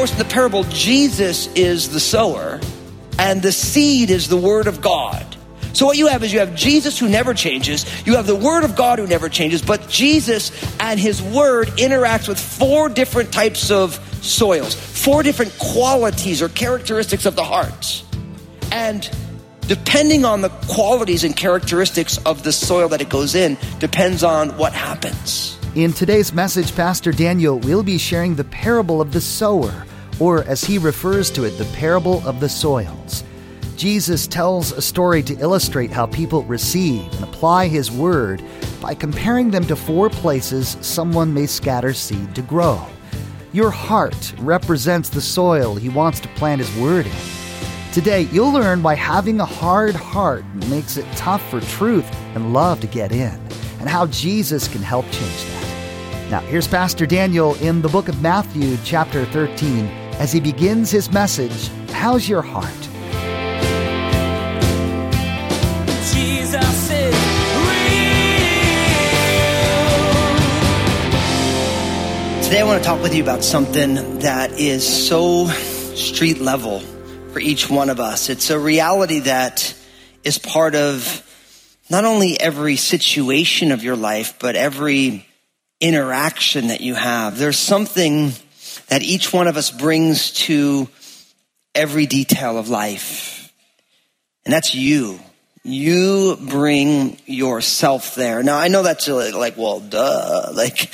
course, in the parable, Jesus is the sower, and the seed is the word of God. So what you have is you have Jesus who never changes, you have the word of God who never changes, but Jesus and his word interacts with four different types of soils, four different qualities or characteristics of the heart. And depending on the qualities and characteristics of the soil that it goes in, depends on what happens. In today's message, Pastor Daniel will be sharing the parable of the sower, or as he refers to it, the parable of the soils. Jesus tells a story to illustrate how people receive and apply his word by comparing them to four places someone may scatter seed to grow. Your heart represents the soil he wants to plant his word in. Today, you'll learn why having a hard heart makes it tough for truth and love to get in, and how Jesus can help change that. Now, here's Pastor Daniel in the book of Matthew, chapter 13, as he begins his message How's Your Heart? Today, I want to talk with you about something that is so street level for each one of us. It's a reality that is part of not only every situation of your life, but every interaction that you have. There's something that each one of us brings to every detail of life, and that's you. You bring yourself there. Now, I know that's like, well, duh. Like,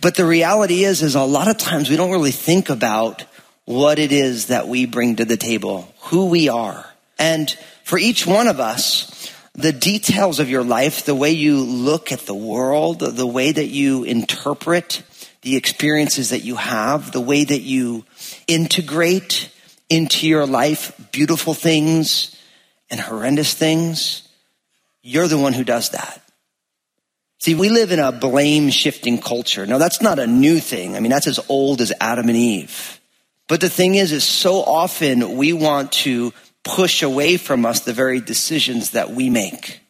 but the reality is, is a lot of times we don't really think about what it is that we bring to the table, who we are. And for each one of us, the details of your life, the way you look at the world, the way that you interpret the experiences that you have, the way that you integrate into your life beautiful things and horrendous things, you're the one who does that. See, we live in a blame shifting culture. Now, that's not a new thing. I mean, that's as old as Adam and Eve. But the thing is, is so often we want to push away from us the very decisions that we make.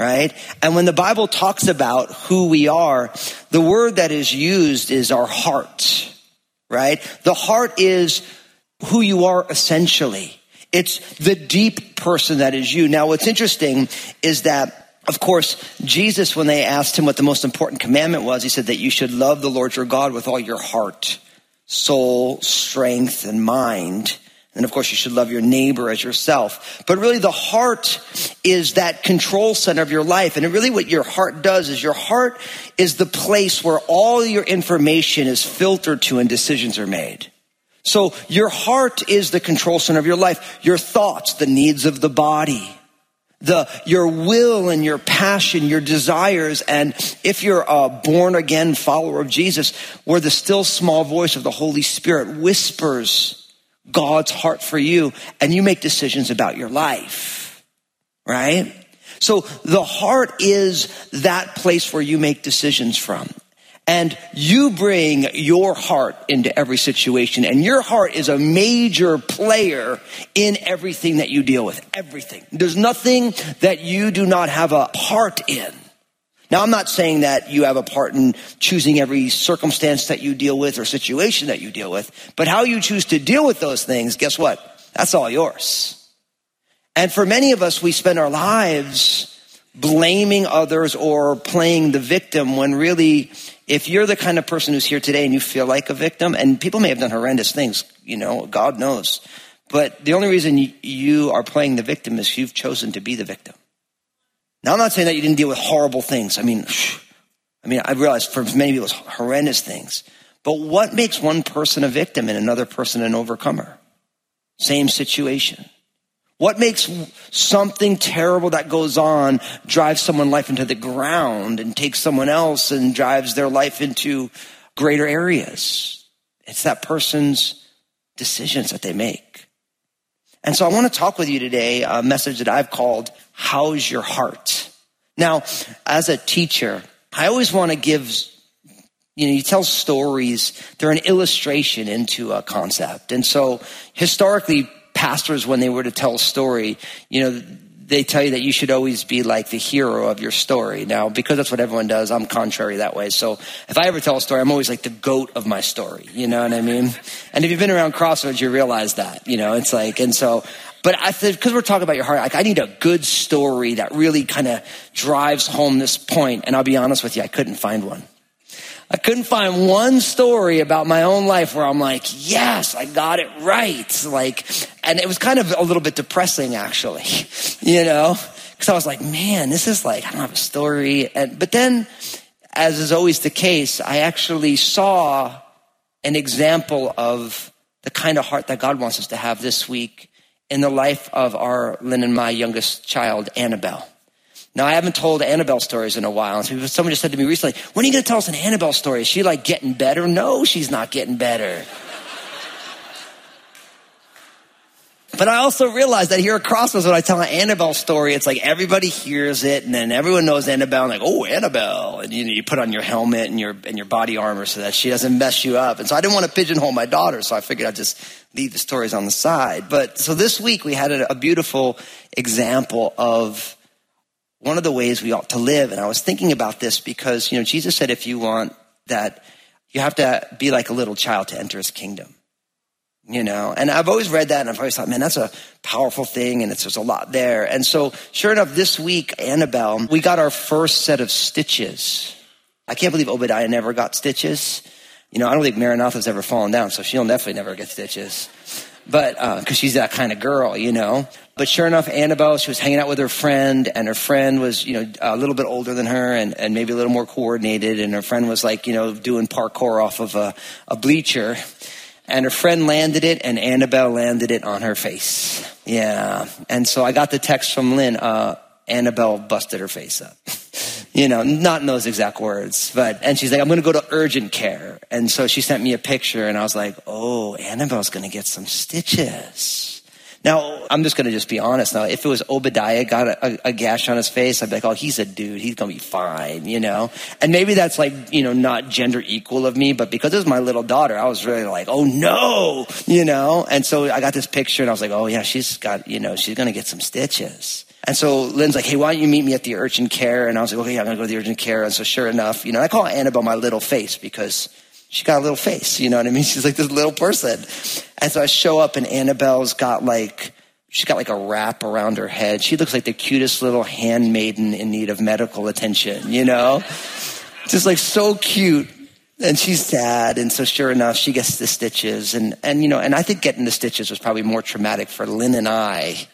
Right? And when the Bible talks about who we are, the word that is used is our heart. Right? The heart is who you are essentially. It's the deep person that is you. Now, what's interesting is that, of course, Jesus, when they asked him what the most important commandment was, he said that you should love the Lord your God with all your heart, soul, strength, and mind. And of course, you should love your neighbor as yourself. But really, the heart is that control center of your life. And really, what your heart does is your heart is the place where all your information is filtered to and decisions are made. So your heart is the control center of your life. Your thoughts, the needs of the body, the, your will and your passion, your desires. And if you're a born again follower of Jesus, where the still small voice of the Holy Spirit whispers God's heart for you and you make decisions about your life, right? So the heart is that place where you make decisions from. And you bring your heart into every situation. And your heart is a major player in everything that you deal with. Everything. There's nothing that you do not have a part in. Now, I'm not saying that you have a part in choosing every circumstance that you deal with or situation that you deal with, but how you choose to deal with those things, guess what? That's all yours. And for many of us, we spend our lives blaming others or playing the victim when really, if you're the kind of person who's here today and you feel like a victim, and people may have done horrendous things, you know, God knows. But the only reason you are playing the victim is you've chosen to be the victim. Now, I'm not saying that you didn't deal with horrible things. I mean, I mean, I realize for many people it's horrendous things. But what makes one person a victim and another person an overcomer? Same situation. What makes something terrible that goes on drive someone life into the ground and takes someone else and drives their life into greater areas? It's that person's decisions that they make. And so I want to talk with you today, a message that I've called, How's Your Heart? Now, as a teacher, I always want to give, you know, you tell stories, they're an illustration into a concept. And so historically, pastors, when they were to tell a story, you know, they tell you that you should always be like the hero of your story. Now, because that's what everyone does, I'm contrary that way. So if I ever tell a story, I'm always like the goat of my story. You know what I mean? And if you've been around Crossroads, you realize that, you know, it's like, and so, but I because we're talking about your heart, like I need a good story that really kind of drives home this point. And I'll be honest with you, I couldn't find one. I couldn't find one story about my own life where I'm like, yes, I got it right. Like, and it was kind of a little bit depressing actually, you know, because I was like, man, this is like, I don't have a story. And, but then, as is always the case, I actually saw an example of the kind of heart that God wants us to have this week in the life of our Lynn and my youngest child, Annabelle. Now, I haven't told Annabelle stories in a while. And someone just said to me recently, when are you going to tell us an Annabelle story? Is she like getting better? No, she's not getting better. But I also realized that here at Crossroads, when I tell an Annabelle story, it's like everybody hears it, and then everyone knows Annabelle, and like, oh, Annabelle, and you know, you put on your helmet and your and your body armor so that she doesn't mess you up. And so I didn't want to pigeonhole my daughter, so I figured I'd just leave the stories on the side. But so this week we had a, a beautiful example of one of the ways we ought to live. And I was thinking about this because, you know, Jesus said if you want that, you have to be like a little child to enter his kingdom. You know, and I've always read that and I've always thought, man, that's a powerful thing and it's, there's a lot there. And so sure enough, this week, Annabelle, we got our first set of stitches. I can't believe Obadiah never got stitches. You know, I don't think Maranatha's ever fallen down, so she'll definitely never get stitches. But, uh, cause she's that kind of girl, you know. But sure enough, Annabelle, she was hanging out with her friend, and her friend was, you know, a little bit older than her and, and maybe a little more coordinated. And her friend was like, you know, doing parkour off of a, a bleacher. And her friend landed it, and Annabelle landed it on her face. Yeah. And so I got the text from Lynn, uh, Annabelle busted her face up. you know, not in those exact words, but, and she's like, I'm going to go to urgent care. And so she sent me a picture, and I was like, oh, Annabelle's going to get some stitches. Now, I'm just going to just be honest now. If it was Obadiah got a, a, gash on his face, I'd be like, oh, he's a dude. He's going to be fine, you know? And maybe that's like, you know, not gender equal of me, but because it was my little daughter, I was really like, oh no, you know? And so I got this picture and I was like, oh yeah, she's got, you know, she's going to get some stitches. And so Lynn's like, hey, why don't you meet me at the urgent care? And I was like, okay, I'm going to go to the urgent care. And so sure enough, you know, I call Annabelle my little face because she got a little face, you know what I mean? She's like this little person. And so I show up and Annabelle's got like, she's got like a wrap around her head. She looks like the cutest little handmaiden in need of medical attention, you know? Just like so cute. And she's sad. And so sure enough, she gets the stitches. And, and, you know, and I think getting the stitches was probably more traumatic for Lynn and I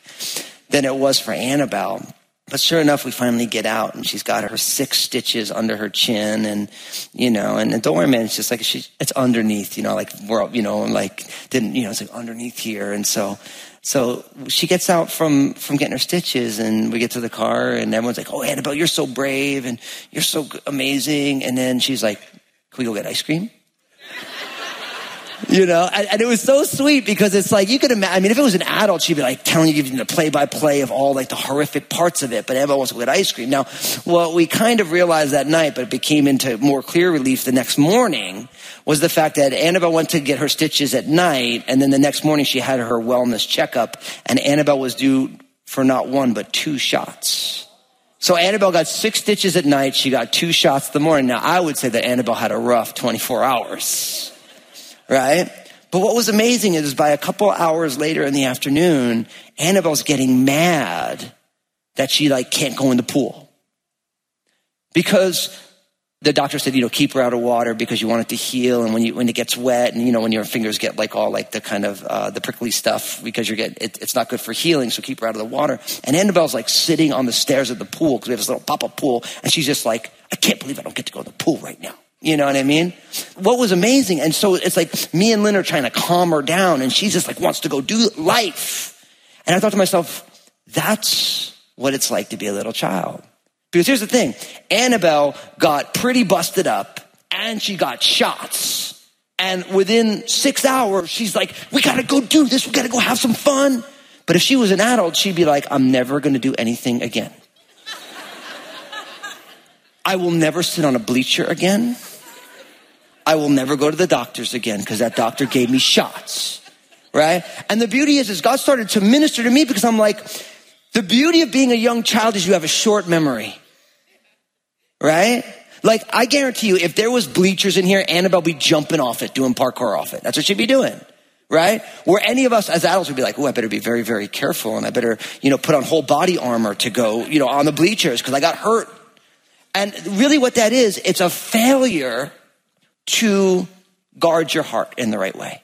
than it was for Annabelle. But sure enough, we finally get out and she's got her six stitches under her chin and, you know, and, don't worry, man, it's just like, she, it's underneath, you know, like we're, you know, like didn't, you know, it's like underneath here. And so, so she gets out from, from getting her stitches and we get to the car and everyone's like, Oh, Annabelle, you're so brave and you're so amazing. And then she's like, can we go get ice cream? You know, and, and, it was so sweet because it's like you could imagine. I mean, if it was an adult, she'd be like telling you, giving the play by play of all like the horrific parts of it. But Annabelle wants to get ice cream. Now, what we kind of realized that night, but it became into more clear relief the next morning, was the fact that Annabelle went to get her stitches at night, and then the next morning she had her wellness checkup, and Annabelle was due for not one but two shots. So Annabelle got six stitches at night. She got two shots the morning. Now I would say that Annabelle had a rough 24 hours right? But what was amazing is by a couple hours later in the afternoon, Annabelle's getting mad that she like can't go in the pool. Because the doctor said, you know, keep her out of water because you want it to heal. And when you, when it gets wet and, you know, when your fingers get like all like the kind of, uh, the prickly stuff because you're getting, it, it's not good for healing. So keep her out of the water. And Annabelle's like sitting on the stairs of the pool because we have this little pop-up pool. And she's just like, I can't believe I don't get to go to the pool right now. You know what I mean? What was amazing. And so it's like me and Lynn are trying to calm her down and she just like wants to go do life. And I thought to myself, that's what it's like to be a little child. Because here's the thing. Annabelle got pretty busted up and she got shots. And within six hours, she's like, we gotta go do this. We gotta go have some fun. But if she was an adult, she'd be like, I'm never gonna do anything again. I will never sit on a bleacher again. I will never go to the doctors again because that doctor gave me shots. Right? And the beauty is, is God started to minister to me because I'm like, the beauty of being a young child is you have a short memory. Right? Like, I guarantee you, if there was bleachers in here, Annabelle would be jumping off it, doing parkour off it. That's what she'd be doing. Right? Where any of us as adults would be like, oh, I better be very, very careful and I better, you know, put on whole body armor to go, you know, on the bleachers because I got hurt. And really what that is, it's a failure to guard your heart in the right way.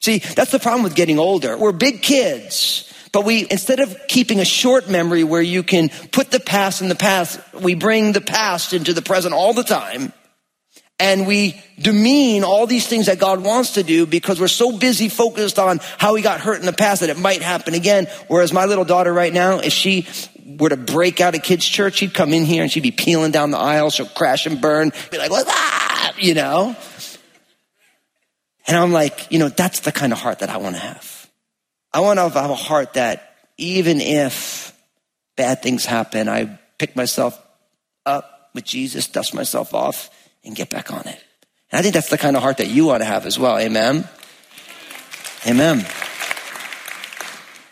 See, that's the problem with getting older. We're big kids, but we, instead of keeping a short memory where you can put the past in the past, we bring the past into the present all the time. And we demean all these things that God wants to do because we're so busy focused on how he got hurt in the past that it might happen again. Whereas my little daughter right now, if she were to break out of kids' church, she'd come in here and she'd be peeling down the aisle. She'll crash and burn, be like, ah, you know? And I'm like, you know, that's the kind of heart that I want to have. I want to have a heart that even if bad things happen, I pick myself up with Jesus, dust myself off, and get back on it. And I think that's the kind of heart that you want to have as well. Amen. Amen.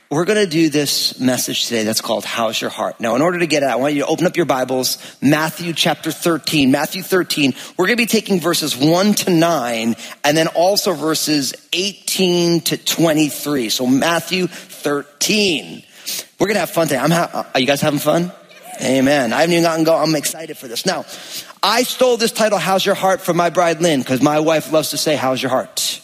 We're going to do this message today that's called How's Your Heart? Now, in order to get it, I want you to open up your Bibles, Matthew chapter 13. Matthew 13, we're going to be taking verses 1 to 9 and then also verses 18 to 23. So, Matthew 13. We're going to have fun today. I'm ha- are you guys having fun? Amen. I haven't even gotten go. I'm excited for this. Now, I stole this title, How's Your Heart, from my bride Lynn, because my wife loves to say, How's your heart?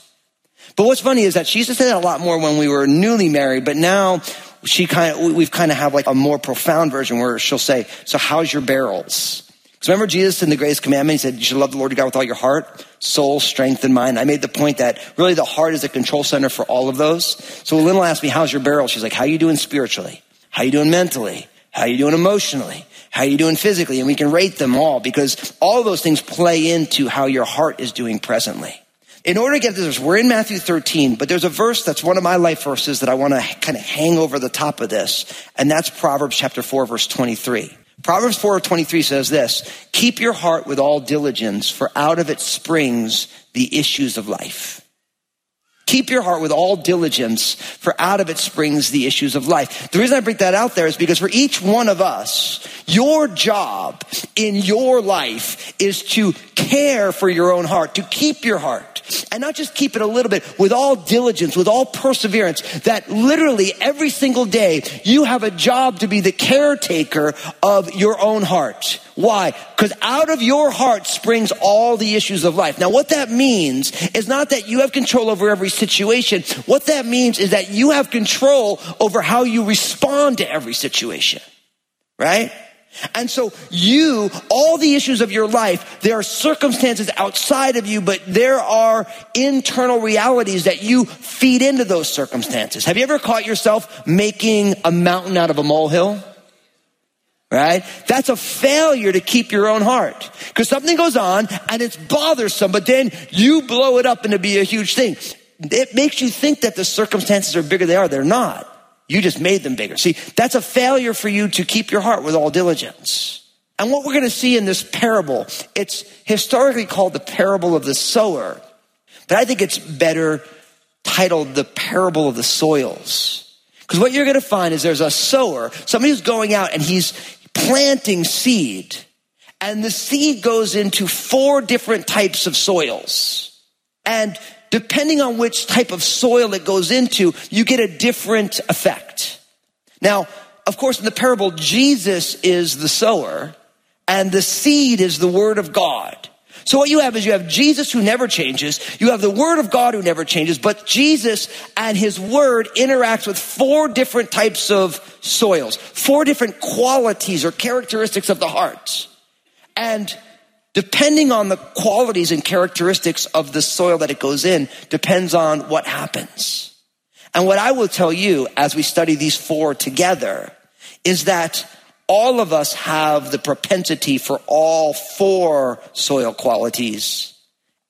But what's funny is that she used to say that a lot more when we were newly married, but now she kind of, we've kind of have like a more profound version where she'll say, so how's your barrels? Because remember Jesus in the greatest commandment, he said, you should love the Lord your God with all your heart, soul, strength, and mind. I made the point that really the heart is the control center for all of those. So when Lynn will ask me, how's your barrel? She's like, how are you doing spiritually? How you doing mentally? How you doing emotionally? How are you doing physically? And we can rate them all because all those things play into how your heart is doing presently. In order to get this, we're in Matthew 13, but there's a verse that's one of my life verses that I want to kind of hang over the top of this, and that's Proverbs chapter 4, verse 23. Proverbs 4, 23 says this, keep your heart with all diligence, for out of it springs the issues of life. Keep your heart with all diligence, for out of it springs the issues of life. The reason I bring that out there is because for each one of us, your job in your life is to care for your own heart, to keep your heart. And not just keep it a little bit, with all diligence, with all perseverance, that literally every single day you have a job to be the caretaker of your own heart. Why? Because out of your heart springs all the issues of life. Now, what that means is not that you have control over every situation. What that means is that you have control over how you respond to every situation. Right? And so you, all the issues of your life, there are circumstances outside of you, but there are internal realities that you feed into those circumstances. Have you ever caught yourself making a mountain out of a molehill? Right? That's a failure to keep your own heart. Because something goes on and it's bothersome, but then you blow it up into be a huge thing. It makes you think that the circumstances are bigger than they are. They're not. You just made them bigger. See, that's a failure for you to keep your heart with all diligence. And what we're going to see in this parable, it's historically called the parable of the sower, but I think it's better titled the parable of the soils. Because what you're going to find is there's a sower, somebody who's going out and he's planting seed. And the seed goes into four different types of soils. And depending on which type of soil it goes into, you get a different effect. Now, of course, in the parable, Jesus is the sower and the seed is the word of God. So what you have is you have Jesus who never changes. You have the word of God who never changes, but Jesus and his word interacts with four different types of soils, four different qualities or characteristics of the heart. And depending on the qualities and characteristics of the soil that it goes in, depends on what happens. And what I will tell you as we study these four together is that all of us have the propensity for all four soil qualities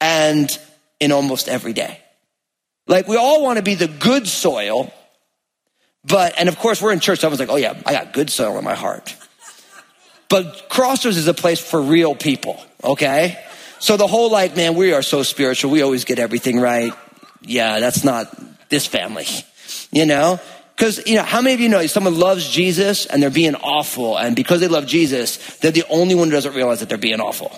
and in almost every day. Like we all want to be the good soil, but, and of course we're in church, someone's like, oh yeah, I got good soil in my heart. But Crossroads is a place for real people, okay? So the whole like, man, we are so spiritual. We always get everything right. Yeah, that's not this family, you know? Because, you know, how many of you know someone loves Jesus and they're being awful, and because they love Jesus, they're the only one who doesn't realize that they're being awful?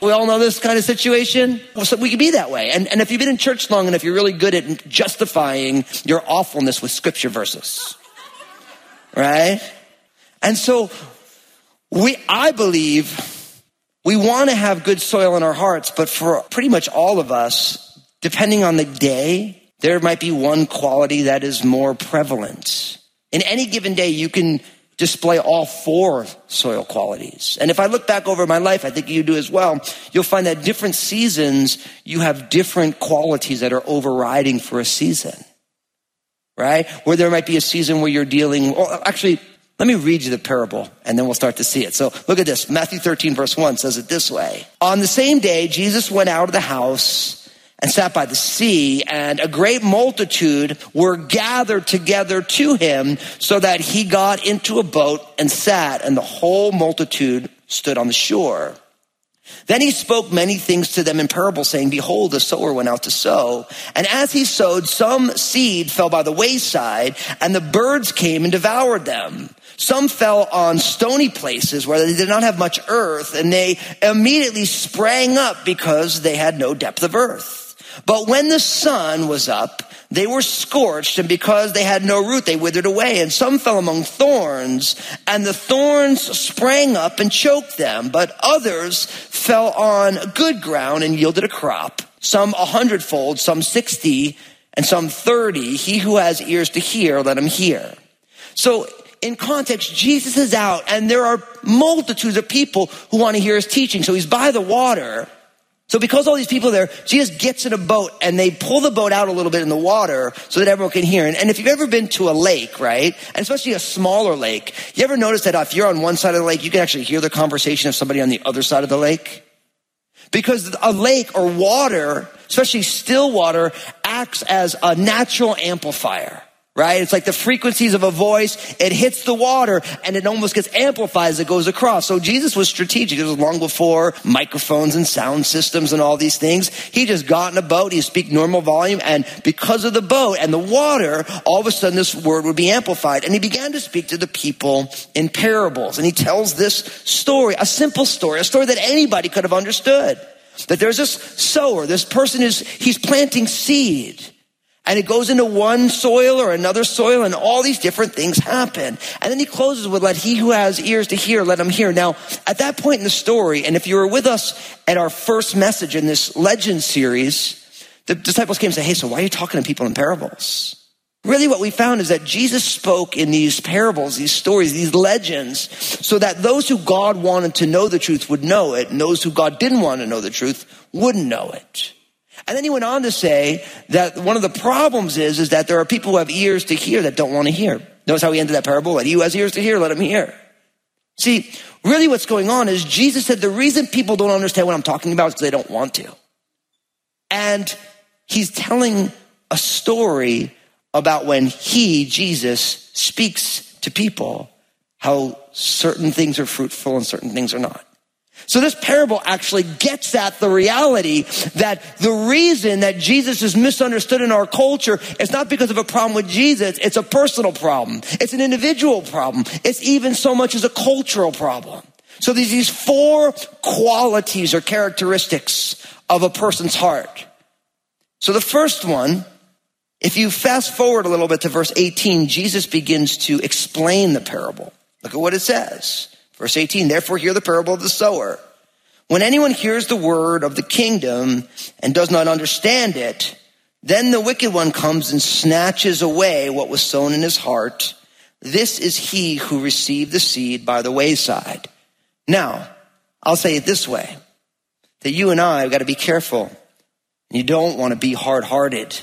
We all know this kind of situation. Well, so we can be that way. And, and if you've been in church long enough, you're really good at justifying your awfulness with scripture verses. Right? And so we, I believe we want to have good soil in our hearts, but for pretty much all of us, depending on the day, there might be one quality that is more prevalent. In any given day, you can display all four soil qualities. And if I look back over my life, I think you do as well, you'll find that different seasons, you have different qualities that are overriding for a season. Right? Where there might be a season where you're dealing, well, actually, let me read you the parable and then we'll start to see it. So look at this. Matthew 13 verse 1 says it this way. On the same day, Jesus went out of the house and sat by the sea, and a great multitude were gathered together to him, so that he got into a boat and sat, and the whole multitude stood on the shore. Then he spoke many things to them in parables, saying, Behold, the sower went out to sow. And as he sowed, some seed fell by the wayside, and the birds came and devoured them. Some fell on stony places where they did not have much earth, and they immediately sprang up because they had no depth of earth. But when the sun was up, they were scorched, and because they had no root, they withered away. And some fell among thorns, and the thorns sprang up and choked them. But others fell on good ground and yielded a crop. Some a hundredfold, some sixty, and some thirty. He who has ears to hear, let him hear. So in context, Jesus is out, and there are multitudes of people who want to hear his teaching. So he's by the water. So because all these people there, Jesus gets in a boat and they pull the boat out a little bit in the water so that everyone can hear. And, if you've ever been to a lake, right, and especially a smaller lake, you ever notice that if you're on one side of the lake, you can actually hear the conversation of somebody on the other side of the lake? Because a lake or water, especially still water, acts as a natural amplifier right? It's like the frequencies of a voice. It hits the water and it almost gets amplified as it goes across. So Jesus was strategic. It was long before microphones and sound systems and all these things. He just got in a boat. He speak normal volume. And because of the boat and the water, all of a sudden this word would be amplified. And he began to speak to the people in parables. And he tells this story, a simple story, a story that anybody could have understood. That there's this sower, this person is, he's planting seed and it goes into one soil or another soil and all these different things happen. And then he closes with, let he who has ears to hear, let him hear. Now, at that point in the story, and if you were with us at our first message in this legend series, the disciples came and said, hey, so why are you talking to people in parables? Really what we found is that Jesus spoke in these parables, these stories, these legends, so that those who God wanted to know the truth would know it, and those who God didn't want to know the truth wouldn't know it. And then he went on to say that one of the problems is, is that there are people who have ears to hear that don't want to hear. Notice how he ended that parable? Let he who has ears to hear, let him hear. See, really what's going on is Jesus said the reason people don't understand what I'm talking about is because they don't want to. And he's telling a story about when he, Jesus, speaks to people, how certain things are fruitful and certain things are not. So this parable actually gets at the reality that the reason that Jesus is misunderstood in our culture is not because of a problem with Jesus. It's a personal problem. It's an individual problem. It's even so much as a cultural problem. So there's these four qualities or characteristics of a person's heart. So the first one, if you fast forward a little bit to verse 18, Jesus begins to explain the parable. Look at what it says. Verse 18, therefore hear the parable of the sower. When anyone hears the word of the kingdom and does not understand it, then the wicked one comes and snatches away what was sown in his heart. This is he who received the seed by the wayside. Now, I'll say it this way, that you and I have got to be careful. You don't want to be hard hearted.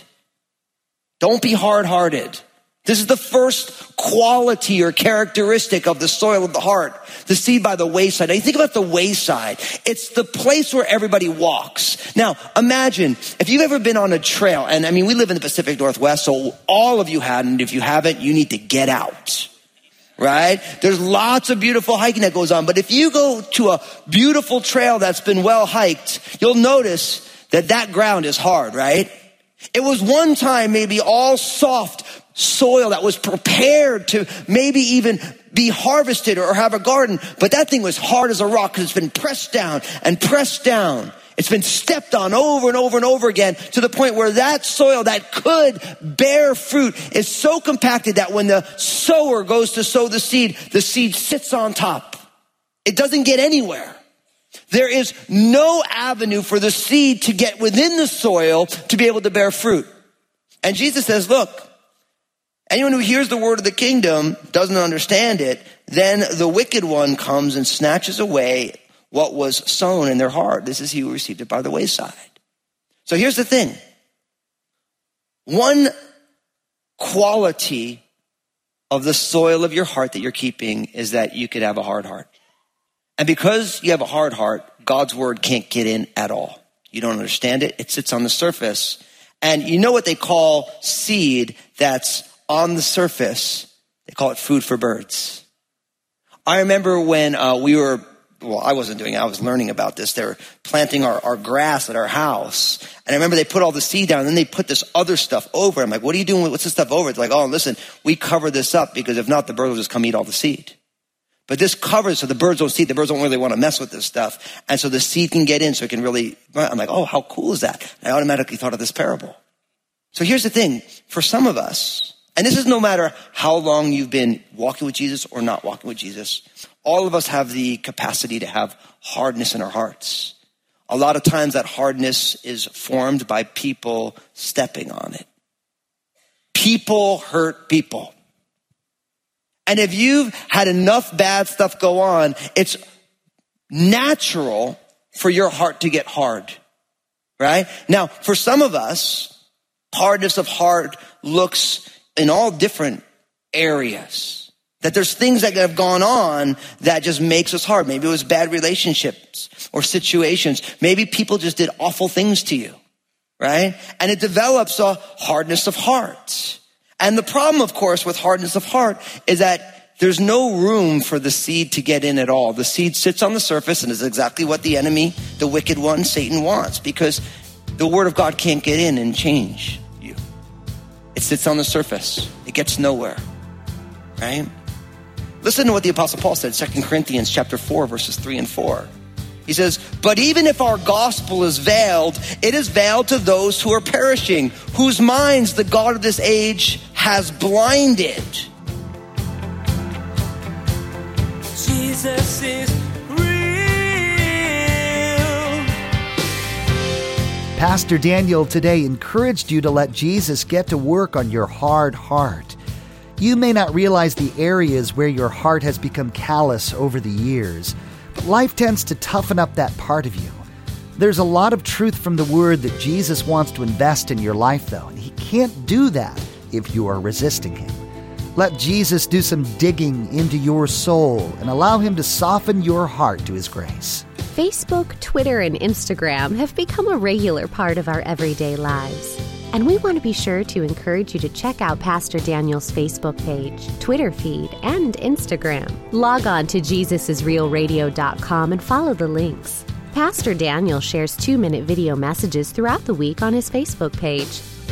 Don't be hard hearted. This is the first quality or characteristic of the soil of the heart, the seed by the wayside. Now you think about the wayside. It's the place where everybody walks. Now imagine if you've ever been on a trail, and I mean, we live in the Pacific Northwest, so all of you had, and if you haven't, you need to get out. right? There's lots of beautiful hiking that goes on. But if you go to a beautiful trail that's been well hiked, you'll notice that that ground is hard, right? It was one time maybe all soft soil that was prepared to maybe even be harvested or have a garden, but that thing was hard as a rock because it's been pressed down and pressed down. It's been stepped on over and over and over again to the point where that soil that could bear fruit is so compacted that when the sower goes to sow the seed, the seed sits on top. It doesn't get anywhere. There is no avenue for the seed to get within the soil to be able to bear fruit. And Jesus says, look, anyone who hears the word of the kingdom doesn't understand it, then the wicked one comes and snatches away what was sown in their heart. This is he who received it by the wayside. So here's the thing. One quality of the soil of your heart that you're keeping is that you could have a hard heart. And because you have a hard heart, God's word can't get in at all. You don't understand it. It sits on the surface. And you know what they call seed that's on the surface? They call it food for birds. I remember when uh, we were, well, I wasn't doing it. I was learning about this. They were planting our, our grass at our house. And I remember they put all the seed down and then they put this other stuff over. I'm like, what are you doing? What's this stuff over? It's like, oh, listen, we cover this up because if not, the birds will just come eat all the seed. But this covers so the birds don't see. The birds don't really want to mess with this stuff. And so the seed can get in so it can really, I'm like, oh, how cool is that? I automatically thought of this parable. So here's the thing. For some of us, and this is no matter how long you've been walking with Jesus or not walking with Jesus, all of us have the capacity to have hardness in our hearts. A lot of times that hardness is formed by people stepping on it. People hurt people. And if you've had enough bad stuff go on, it's natural for your heart to get hard, right? Now, for some of us, hardness of heart looks in all different areas. That there's things that have gone on that just makes us hard. Maybe it was bad relationships or situations. Maybe people just did awful things to you, right? And it develops a hardness of heart. And the problem, of course, with hardness of heart is that there's no room for the seed to get in at all. The seed sits on the surface and is exactly what the enemy, the wicked one, Satan wants because the word of God can't get in and change sits on the surface. It gets nowhere. Right? Listen to what the apostle Paul said, 2 Corinthians chapter 4 verses 3 and 4. He says, but even if our gospel is veiled, it is veiled to those who are perishing, whose minds the God of this age has blinded. Jesus is Pastor Daniel today encouraged you to let Jesus get to work on your hard heart. You may not realize the areas where your heart has become callous over the years, but life tends to toughen up that part of you. There's a lot of truth from the Word that Jesus wants to invest in your life, though, and He can't do that if you are resisting Him. Let Jesus do some digging into your soul and allow Him to soften your heart to His grace. Facebook, Twitter, and Instagram have become a regular part of our everyday lives. And we want to be sure to encourage you to check out Pastor Daniel's Facebook page, Twitter feed, and Instagram. Log on to JesusIsRealRadio.com and follow the links. Pastor Daniel shares two minute video messages throughout the week on his Facebook page.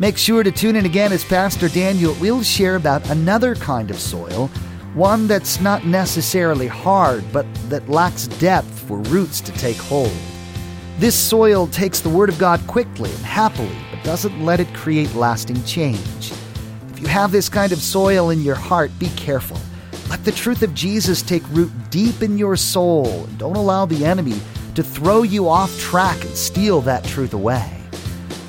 Make sure to tune in again as Pastor Daniel will share about another kind of soil, one that's not necessarily hard, but that lacks depth for roots to take hold. This soil takes the Word of God quickly and happily, but doesn't let it create lasting change. If you have this kind of soil in your heart, be careful. Let the truth of Jesus take root deep in your soul, don't allow the enemy to throw you off track and steal that truth away.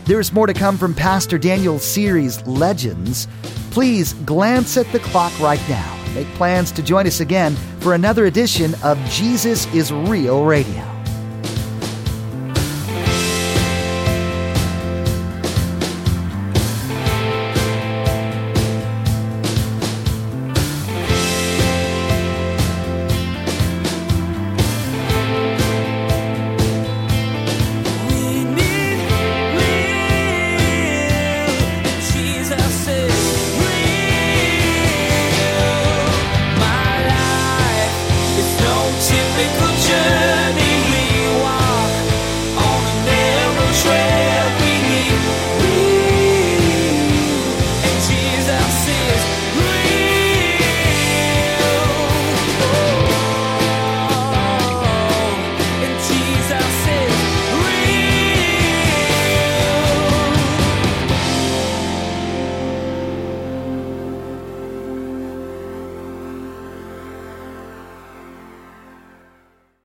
There's more to come from Pastor Daniel's series, Legends. Please glance at the clock right now. make plans to join us again for another edition of Jesus is Real Radio.